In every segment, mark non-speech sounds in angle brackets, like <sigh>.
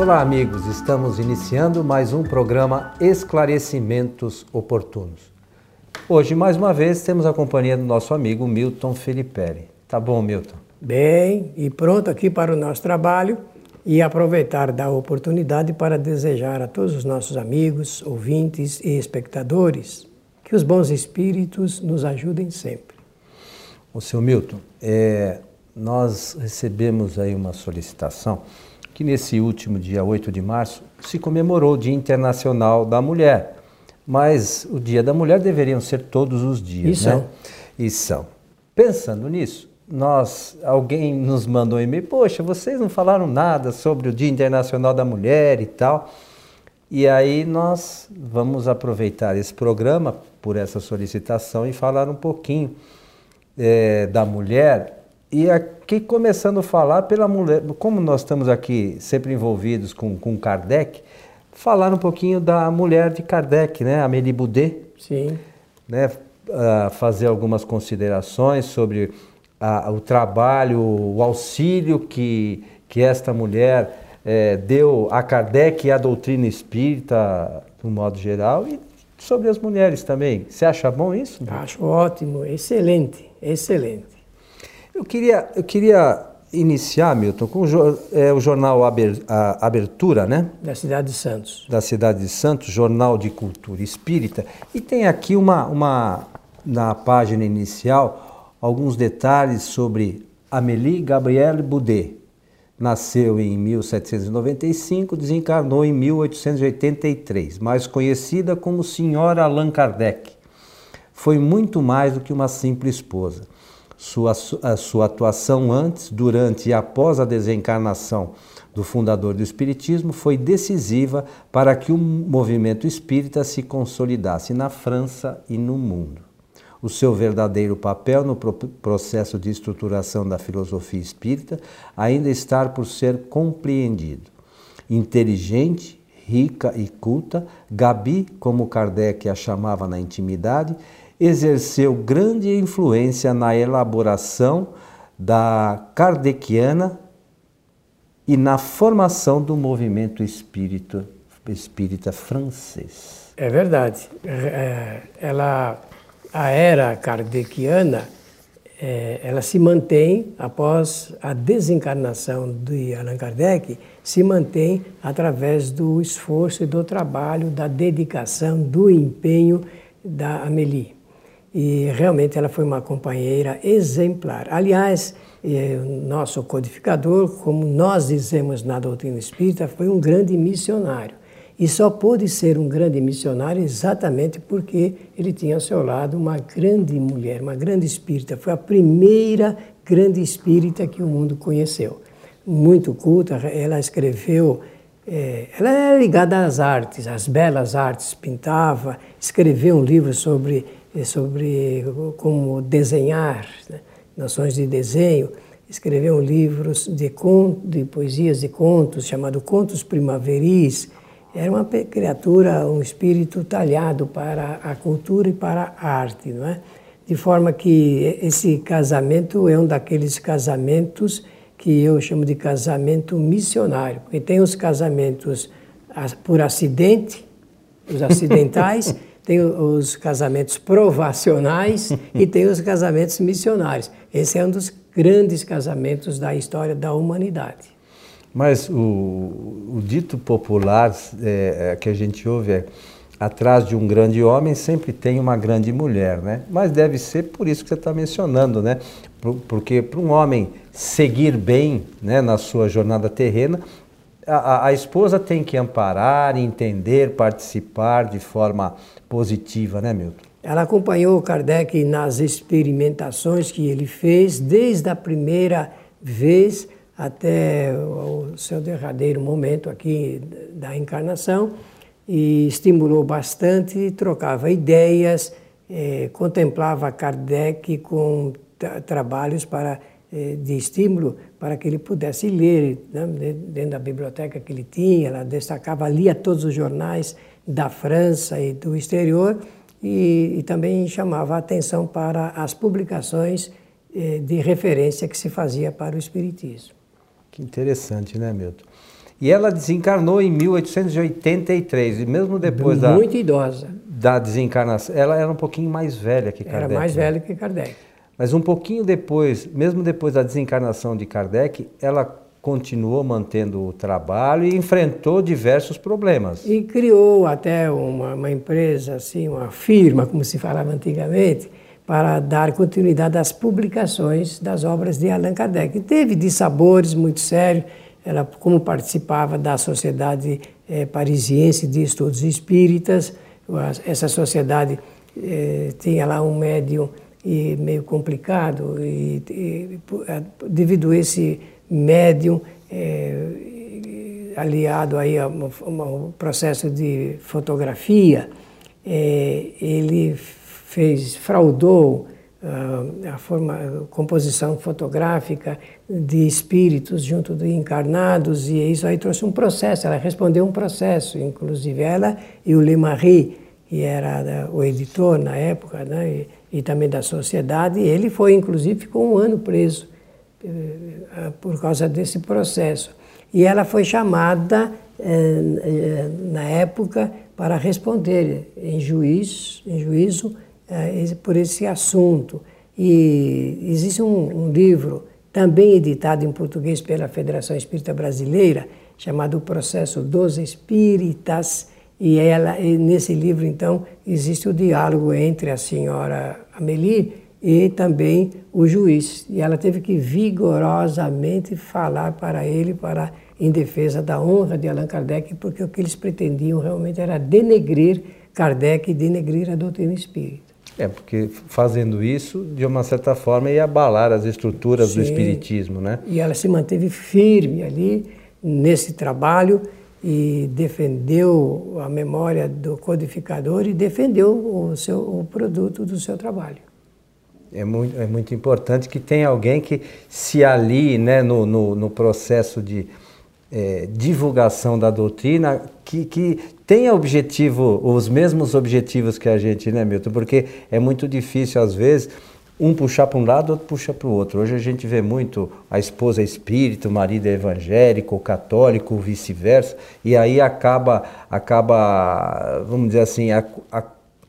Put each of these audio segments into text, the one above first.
Olá, amigos. Estamos iniciando mais um programa Esclarecimentos Oportunos. Hoje, mais uma vez, temos a companhia do nosso amigo Milton Felipe. Tá bom, Milton? Bem, e pronto aqui para o nosso trabalho e aproveitar da oportunidade para desejar a todos os nossos amigos, ouvintes e espectadores que os bons espíritos nos ajudem sempre. O seu Milton, é, nós recebemos aí uma solicitação que nesse último dia 8 de março se comemorou o Dia Internacional da Mulher. Mas o Dia da Mulher deveriam ser todos os dias, e né? E são. Pensando nisso, nós alguém nos mandou um e-mail, poxa, vocês não falaram nada sobre o Dia Internacional da Mulher e tal. E aí nós vamos aproveitar esse programa por essa solicitação e falar um pouquinho é, da mulher e aqui começando a falar pela mulher, como nós estamos aqui sempre envolvidos com, com Kardec, falar um pouquinho da mulher de Kardec, né, Amélie Boudet. Sim. Né, uh, fazer algumas considerações sobre uh, o trabalho, o auxílio que, que esta mulher eh, deu a Kardec e à doutrina espírita, no modo geral, e sobre as mulheres também. Você acha bom isso? Acho ótimo, excelente, excelente. Eu queria, eu queria iniciar, Milton, com o, é, o jornal Abertura, né? Da cidade de Santos. Da cidade de Santos, Jornal de Cultura Espírita. E tem aqui uma, uma na página inicial, alguns detalhes sobre Amélie Gabrielle Boudet. Nasceu em 1795, desencarnou em 1883, mais conhecida como Senhora Allan Kardec. Foi muito mais do que uma simples esposa sua, a sua atuação antes, durante e após a desencarnação do fundador do Espiritismo foi decisiva para que o movimento espírita se consolidasse na França e no mundo. O seu verdadeiro papel no processo de estruturação da filosofia espírita ainda está por ser compreendido. Inteligente, rica e culta, Gabi, como Kardec a chamava na intimidade, exerceu grande influência na elaboração da kardeciana e na formação do movimento espírita, espírita francês. É verdade. É, é, ela, a era kardeciana, é, ela se mantém após a desencarnação de Allan Kardec, se mantém através do esforço e do trabalho, da dedicação, do empenho da Amélie e realmente ela foi uma companheira exemplar. Aliás, eh, nosso codificador, como nós dizemos na doutrina espírita, foi um grande missionário. E só pôde ser um grande missionário exatamente porque ele tinha ao seu lado uma grande mulher, uma grande espírita. Foi a primeira grande espírita que o mundo conheceu. Muito culta, ela escreveu. Eh, ela era ligada às artes, às belas artes, pintava, escreveu um livro sobre sobre como desenhar, né? noções de desenho. Escreveu um livro de, de poesias e contos chamado Contos Primaveris. Era uma criatura, um espírito talhado para a cultura e para a arte, não é? De forma que esse casamento é um daqueles casamentos que eu chamo de casamento missionário, porque tem os casamentos por acidente, os acidentais, <laughs> tem os casamentos provacionais <laughs> e tem os casamentos missionários. Esse é um dos grandes casamentos da história da humanidade. Mas o, o dito popular é, é, que a gente ouve é atrás de um grande homem sempre tem uma grande mulher, né? Mas deve ser por isso que você está mencionando, né? Porque para um homem seguir bem né, na sua jornada terrena, a, a, esposa tem que amparar, entender, participar de forma positiva, né, Milton? Ela acompanhou Kardec nas experimentações que ele fez, desde a primeira vez até o seu derradeiro momento aqui da encarnação, e estimulou bastante, trocava ideias, eh, contemplava Kardec com trabalhos para de estímulo para que ele pudesse ler né, dentro da biblioteca que ele tinha. Ela destacava, lia todos os jornais da França e do exterior e, e também chamava a atenção para as publicações eh, de referência que se fazia para o Espiritismo. Que interessante, né, Milton? E ela desencarnou em 1883, e mesmo depois Muito da... Muito idosa. Da desencarnação, ela era um pouquinho mais velha que Kardec. Era mais né? velha que Kardec. Mas um pouquinho depois, mesmo depois da desencarnação de Kardec, ela continuou mantendo o trabalho e enfrentou diversos problemas. E criou até uma, uma empresa, assim, uma firma, como se falava antigamente, para dar continuidade às publicações das obras de Allan Kardec. Teve dissabores muito sérios, ela como participava da Sociedade eh, Parisiense de Estudos Espíritas, essa sociedade eh, tinha lá um médium e meio complicado e, e devido a esse médium é, aliado aí ao, processo de fotografia, é, ele fez, fraudou uh, a, forma, a composição fotográfica de espíritos junto de encarnados e isso aí trouxe um processo, ela respondeu um processo, inclusive ela e o Lemarie, que era o editor na época, né, e também da sociedade, ele foi, inclusive, ficou um ano preso eh, por causa desse processo. E ela foi chamada, eh, eh, na época, para responder em juízo, em juízo por esse assunto. E existe um, um livro, também editado em português pela Federação Espírita Brasileira, chamado Processo dos Espíritas, e ela, e nesse livro, então, existe o diálogo entre a senhora Amélie e também o juiz. E ela teve que vigorosamente falar para ele para em defesa da honra de Allan Kardec, porque o que eles pretendiam realmente era denegrir Kardec e denegrir a doutrina espírita. É, porque fazendo isso, de uma certa forma, ia abalar as estruturas Sim. do espiritismo, né? E ela se manteve firme ali nesse trabalho e defendeu a memória do codificador e defendeu o, seu, o produto do seu trabalho é muito, é muito importante que tenha alguém que se alie né, no, no, no processo de é, divulgação da doutrina, que, que tenha objetivo, os mesmos objetivos que a gente, né, Milton? Porque é muito difícil, às vezes, um puxar para um lado, outro puxa para o outro. Hoje a gente vê muito a esposa espírita, o marido é evangélico, católico, vice-versa, e aí acaba, acaba, vamos dizer assim, a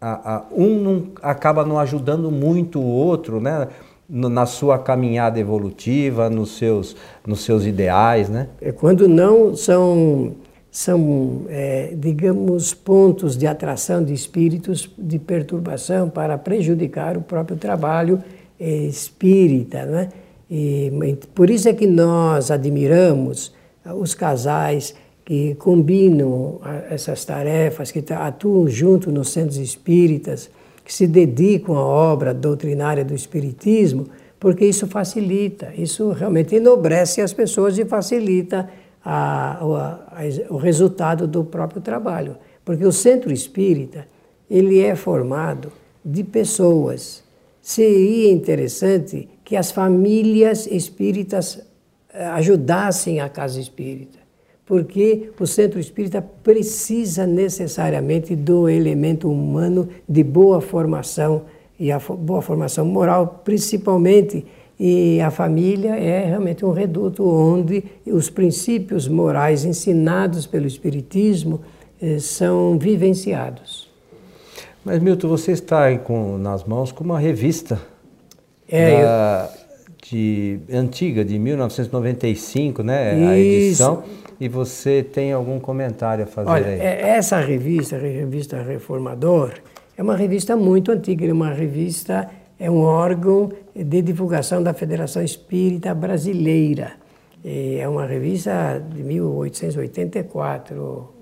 a, a, um não, acaba não ajudando muito o outro, né? na sua caminhada evolutiva, nos seus, nos seus ideais, né? É quando não são, são é, digamos, pontos de atração de espíritos de perturbação para prejudicar o próprio trabalho é, espírita, né? E, por isso é que nós admiramos os casais que combinam essas tarefas, que atuam junto nos centros espíritas, que se dedicam à obra doutrinária do Espiritismo, porque isso facilita, isso realmente enobrece as pessoas e facilita a, a, o resultado do próprio trabalho. Porque o centro espírita, ele é formado de pessoas. Seria interessante que as famílias espíritas eh, ajudassem a casa espírita porque o centro espírita precisa necessariamente do elemento humano de boa formação e a boa formação moral, principalmente. E a família é realmente um reduto onde os princípios morais ensinados pelo Espiritismo eh, são vivenciados. Mas, Milton, você está com, nas mãos com uma revista é, da, eu... de, antiga, de 1995, né? Isso. A edição. E você tem algum comentário a fazer Olha, aí? É, essa revista, a revista Reformador, é uma revista muito antiga, é uma revista, é um órgão de divulgação da Federação Espírita Brasileira. É uma revista de 1884,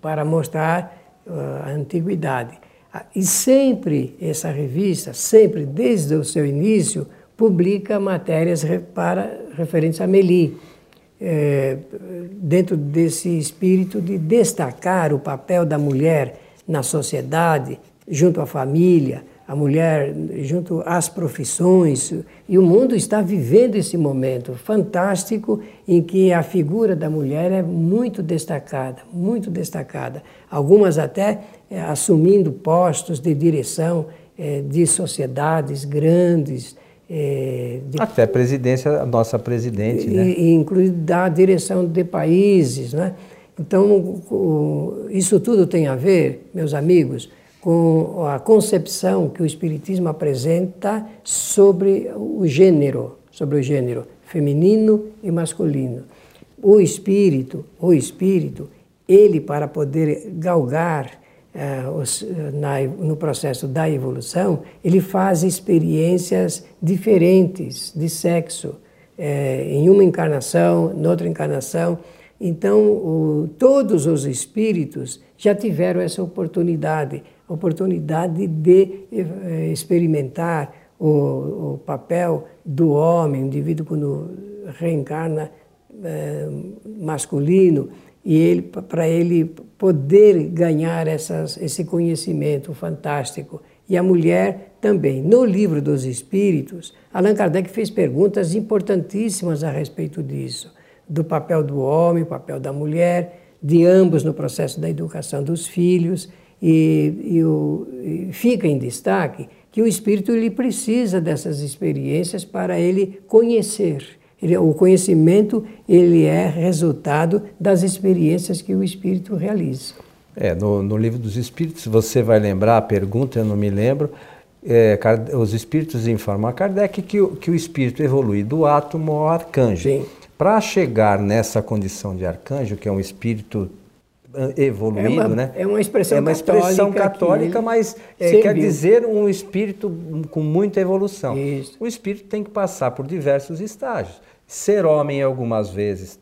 para mostrar uh, a antiguidade. Ah, e sempre essa revista, sempre desde o seu início, publica matérias para referentes a Meli é, dentro desse espírito de destacar o papel da mulher na sociedade, junto à família, a mulher junto às profissões. E o mundo está vivendo esse momento fantástico em que a figura da mulher é muito destacada, muito destacada. Algumas até é, assumindo postos de direção é, de sociedades grandes é, de, Até a presidência, a nossa presidente, e, né? E, inclusive da direção de países, né? Então, isso tudo tem a ver, meus amigos, com a concepção que o Espiritismo apresenta sobre o gênero, sobre o gênero feminino e masculino. O espírito, o espírito, ele para poder galgar uh, os, na, no processo da evolução, ele faz experiências diferentes de sexo, eh, em uma encarnação, noutra encarnação. Então, o, todos os espíritos já tiveram essa oportunidade, oportunidade de eh, experimentar o, o, papel do homem, o indivíduo quando reencarna eh, masculino, e ele para ele poder ganhar essas, esse conhecimento fantástico. E a mulher também. No livro dos Espíritos, Allan Kardec fez perguntas importantíssimas a respeito disso, do papel do homem, papel da mulher, de ambos no processo da educação dos filhos, e, e, o, e fica em destaque que o espírito ele precisa dessas experiências para ele conhecer ele, o conhecimento ele é resultado das experiências que o espírito realiza. É, no, no livro dos espíritos, você vai lembrar a pergunta, eu não me lembro, é, os espíritos informam a Kardec que, que o espírito evolui do átomo ao arcanjo. Para chegar nessa condição de arcanjo, que é um espírito evoluído, é uma, né? É uma expressão É uma expressão católica, católica mas é, quer dizer um espírito com muita evolução. Isso. O espírito tem que passar por diversos estágios. Ser homem algumas vezes,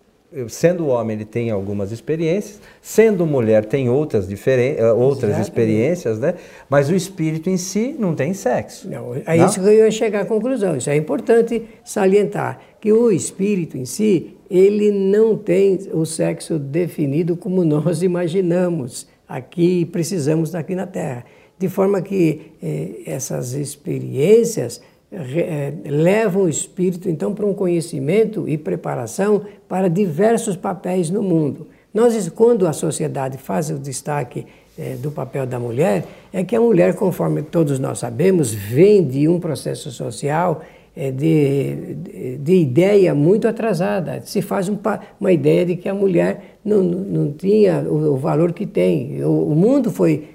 sendo homem ele tem algumas experiências, sendo mulher tem outras, diferen eh, outras experiências, né? Mas o espírito em si não tem sexo. Não, é não? isso que eu ia chegar à conclusão. Isso é importante salientar que o espírito em si ele não tem o sexo definido como nós imaginamos aqui precisamos aqui na Terra. De forma que eh, essas experiências eh, levam o espírito então para um conhecimento e preparação para diversos papéis no mundo. Nós, quando a sociedade faz o destaque eh, do papel da mulher, é que a mulher, conforme todos nós sabemos, vem de um processo social de, de, de, ideia muito atrasada. Se faz um, uma ideia de que a mulher não, não tinha o, o valor que tem. O, o, mundo foi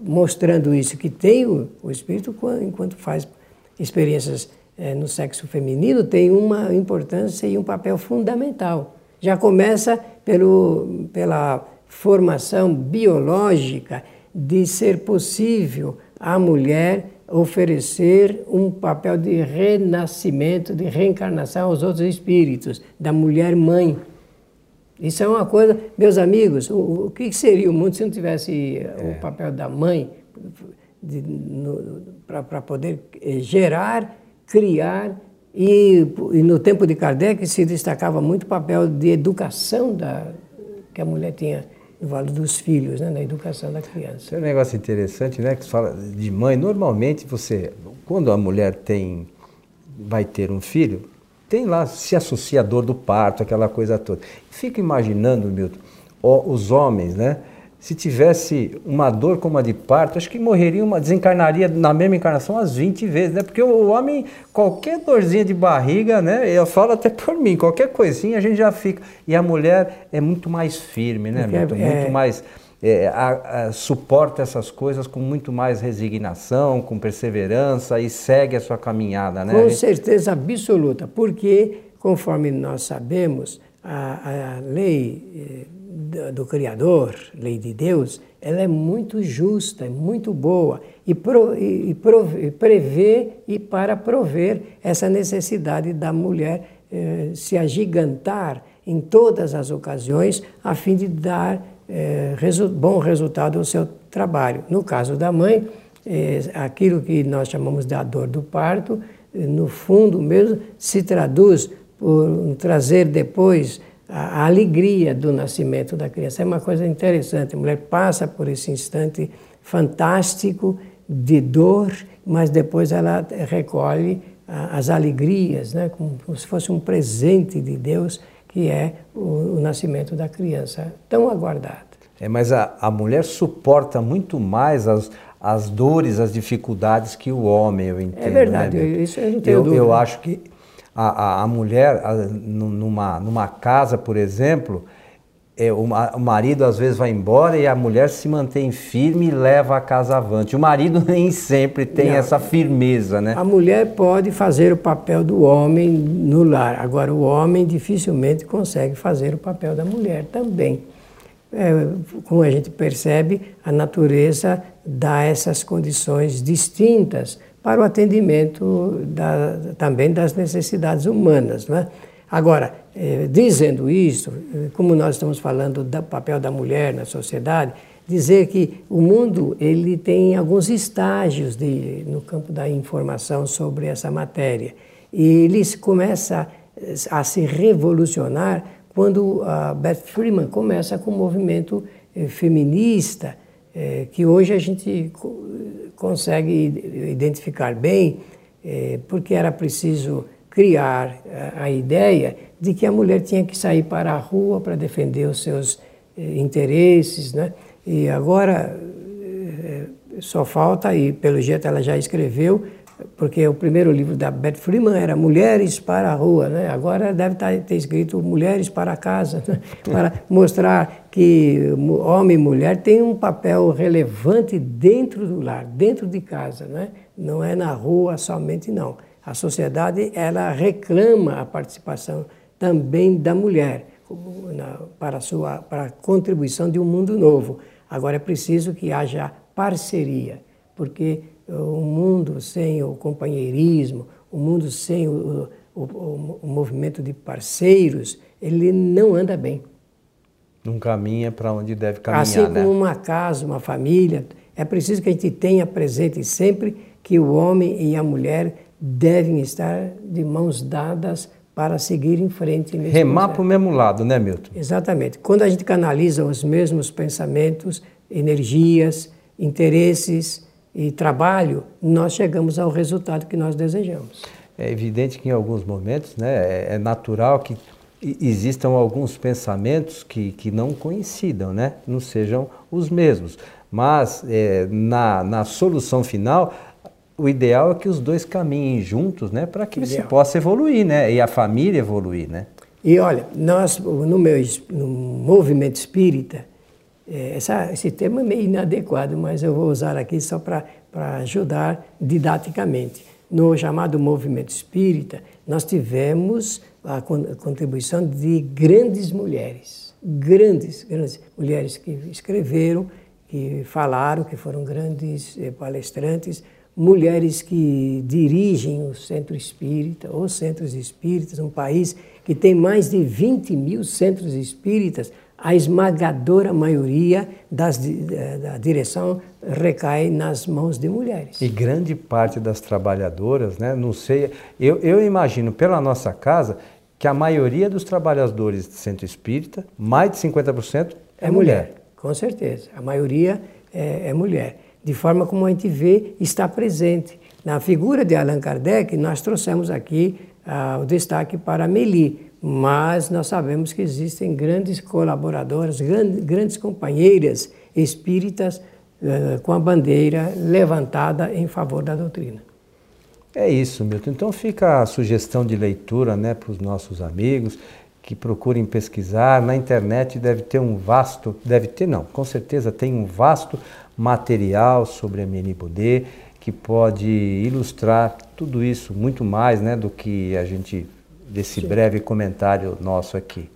mostrando isso, que tem o, o espírito enquanto faz experiências é, no sexo feminino, tem uma importância e um papel fundamental. Já começa pelo, pela formação biológica de ser possível a mulher oferecer um papel de renascimento, de reencarnação aos outros espíritos, da mulher mãe. Isso é uma coisa, meus amigos, o, o que seria o mundo se não tivesse é. o papel da mãe para poder eh, gerar, criar e, e, no tempo de Kardec se destacava muito o papel de educação da, que a mulher tinha valor dos filhos, né, na educação da criança. É um negócio interessante, né, que fala de mãe. Normalmente você, quando a mulher tem, vai ter um filho, tem lá se associa a dor do parto, aquela coisa toda. Fico imaginando, Milton, os homens, né? Se tivesse uma dor como a de parto, acho que morreria, uma, desencarnaria na mesma encarnação umas 20 vezes, né? Porque o homem, qualquer dorzinha de barriga, né? Eu falo até por mim, qualquer coisinha a gente já fica. E a mulher é muito mais firme, né, Milton? É, muito mais. É, a, a, suporta essas coisas com muito mais resignação, com perseverança e segue a sua caminhada, né? Com certeza absoluta, porque, conforme nós sabemos, a, a lei eh, do, Criador, lei de Deus, ela é muito justa, é muito boa e, pro, e, e prevê e para prover essa necessidade da mulher eh, se agigantar em todas as ocasiões a fim de dar eh, resu bom resultado ao seu trabalho. No caso da mãe, eh, aquilo que nós chamamos de a dor do parto, eh, no fundo mesmo se traduz por trazer depois a, alegria do nascimento da criança. É uma coisa interessante. A mulher passa por esse instante fantástico de dor, mas depois ela recolhe as alegrias, né? como, se fosse um presente de Deus, que é o, o nascimento da criança, tão aguardado. É, mas a, a mulher suporta muito mais as, as dores, as dificuldades que o homem, eu entendo. É verdade, né? isso eu não tenho eu, dúvida. Eu acho que a, a, a mulher, a, numa, numa casa, por exemplo, é, o, o, marido às vezes vai embora e a mulher se mantém firme e leva a casa avante. O marido <laughs> nem sempre tem Não, essa firmeza, né? A mulher pode fazer o papel do homem no lar, agora o homem dificilmente consegue fazer o papel da mulher também. É, como a gente percebe, a natureza dá essas condições distintas para o atendimento da, também das necessidades humanas. Não é? Agora, eh, dizendo isso, eh, como nós estamos falando do papel da mulher na sociedade, dizer que o mundo ele tem alguns estágios de, no campo da informação sobre essa matéria. E ele começa a se revolucionar quando a Beth Freeman começa com o movimento eh, feminista, eh, que hoje a gente consegue identificar bem, eh, porque era preciso criar a, a ideia de que a mulher tinha que sair para a rua para defender os seus eh, interesses, né? E agora eh, só falta, e pelo jeito ela já escreveu, porque o primeiro livro da Beth Freeman era Mulheres para a Rua, né? agora deve tá, ter escrito Mulheres para a Casa, né? <laughs> para mostrar que homem e mulher têm um papel relevante dentro do lar, dentro de casa, né? não é na rua somente não. A sociedade ela reclama a participação também da mulher para a sua para a contribuição de um mundo novo. Agora é preciso que haja parceria, porque o mundo sem o companheirismo, o mundo sem o, o, o, o movimento de parceiros, ele não anda bem. Não caminha para onde deve caminhar, Assim como né? uma casa, uma família, é preciso que a gente tenha presente sempre que o homem e a mulher devem estar de mãos dadas para seguir em frente. Remar para o mesmo lado, né, Milton? Exatamente. Quando a gente canaliza os mesmos pensamentos, energias, interesses e trabalho, nós chegamos ao resultado que nós desejamos. É evidente que em alguns momentos né, é, é natural que existam alguns pensamentos que, que não coincidam, né? não sejam os mesmos. Mas é, na, na solução final, o ideal é que os dois caminhem juntos, né, para que se possa evoluir, né, e a família evoluir, né. E olha, nós no meu no movimento espírita, é, essa, esse termo é meio inadequado, mas eu vou usar aqui só para ajudar didaticamente. No chamado movimento espírita, nós tivemos a contribuição de grandes mulheres, grandes, grandes mulheres que escreveram, que falaram, que foram grandes eh, palestrantes, mulheres que dirigem o centro espírita, ou centros espíritas, um país que tem mais de 20 mil centros espíritas, a esmagadora maioria das, da direção recai nas mãos de mulheres. E grande parte das trabalhadoras, né, não sei, eu, eu imagino pela nossa casa que a maioria dos trabalhadores do centro espírita, mais de 50%, é, é mulher. mulher. Com certeza, a maioria é, é mulher de forma como a gente vê, está presente. Na figura de Allan Kardec, nós trouxemos aqui ah, o destaque para Meli, mas nós sabemos que existem grandes colaboradoras, grandes, companheiras espíritas ah, com a bandeira levantada em favor da doutrina. É isso, Milton. Então fica a sugestão de leitura né, para os nossos amigos que procurem pesquisar. Na internet deve ter um vasto, deve ter não, com certeza tem um vasto material sobre a Menibudê que pode ilustrar tudo isso, muito mais né, do que a gente, desse Sim. breve comentário nosso aqui.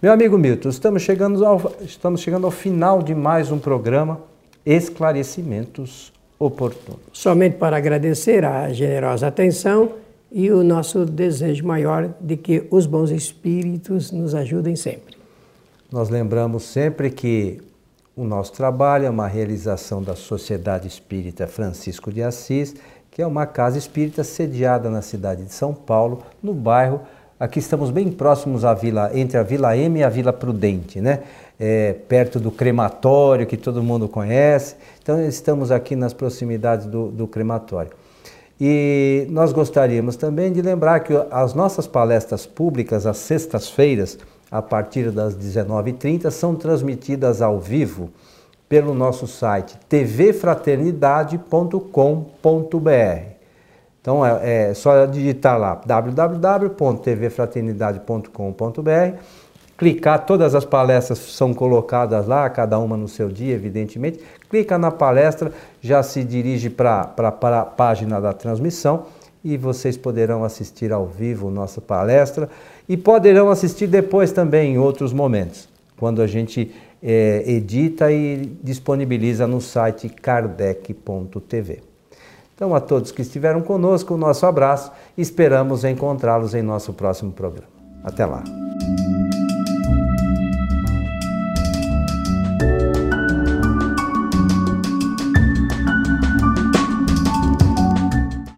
Meu amigo Milton, estamos chegando, ao, estamos chegando ao final de mais um programa Esclarecimentos Oportunos. Somente para agradecer a generosa atenção e o nosso desejo maior de que os bons espíritos nos ajudem sempre. Nós lembramos sempre que o nosso trabalho é uma realização da Sociedade Espírita Francisco de Assis, que é uma casa espírita sediada na cidade de São Paulo, no bairro. Aqui estamos bem próximos à vila, entre a Vila M e a Vila Prudente, né? É, perto do crematório que todo mundo conhece. Então estamos aqui nas proximidades do, do crematório. E nós gostaríamos também de lembrar que as nossas palestras públicas, às sextas-feiras, a partir das 19h30, são transmitidas ao vivo pelo nosso site tvfraternidade.com.br. Então é, é só digitar lá www.tvfraternidade.com.br, clicar, todas as palestras são colocadas lá, cada uma no seu dia, evidentemente. Clica na palestra, já se dirige para a página da transmissão e vocês poderão assistir ao vivo nossa palestra e poderão assistir depois também em outros momentos, quando a gente é, edita e disponibiliza no site kardec.tv. Então, a todos que estiveram conosco, o nosso abraço esperamos encontrá-los em nosso próximo programa. Até lá!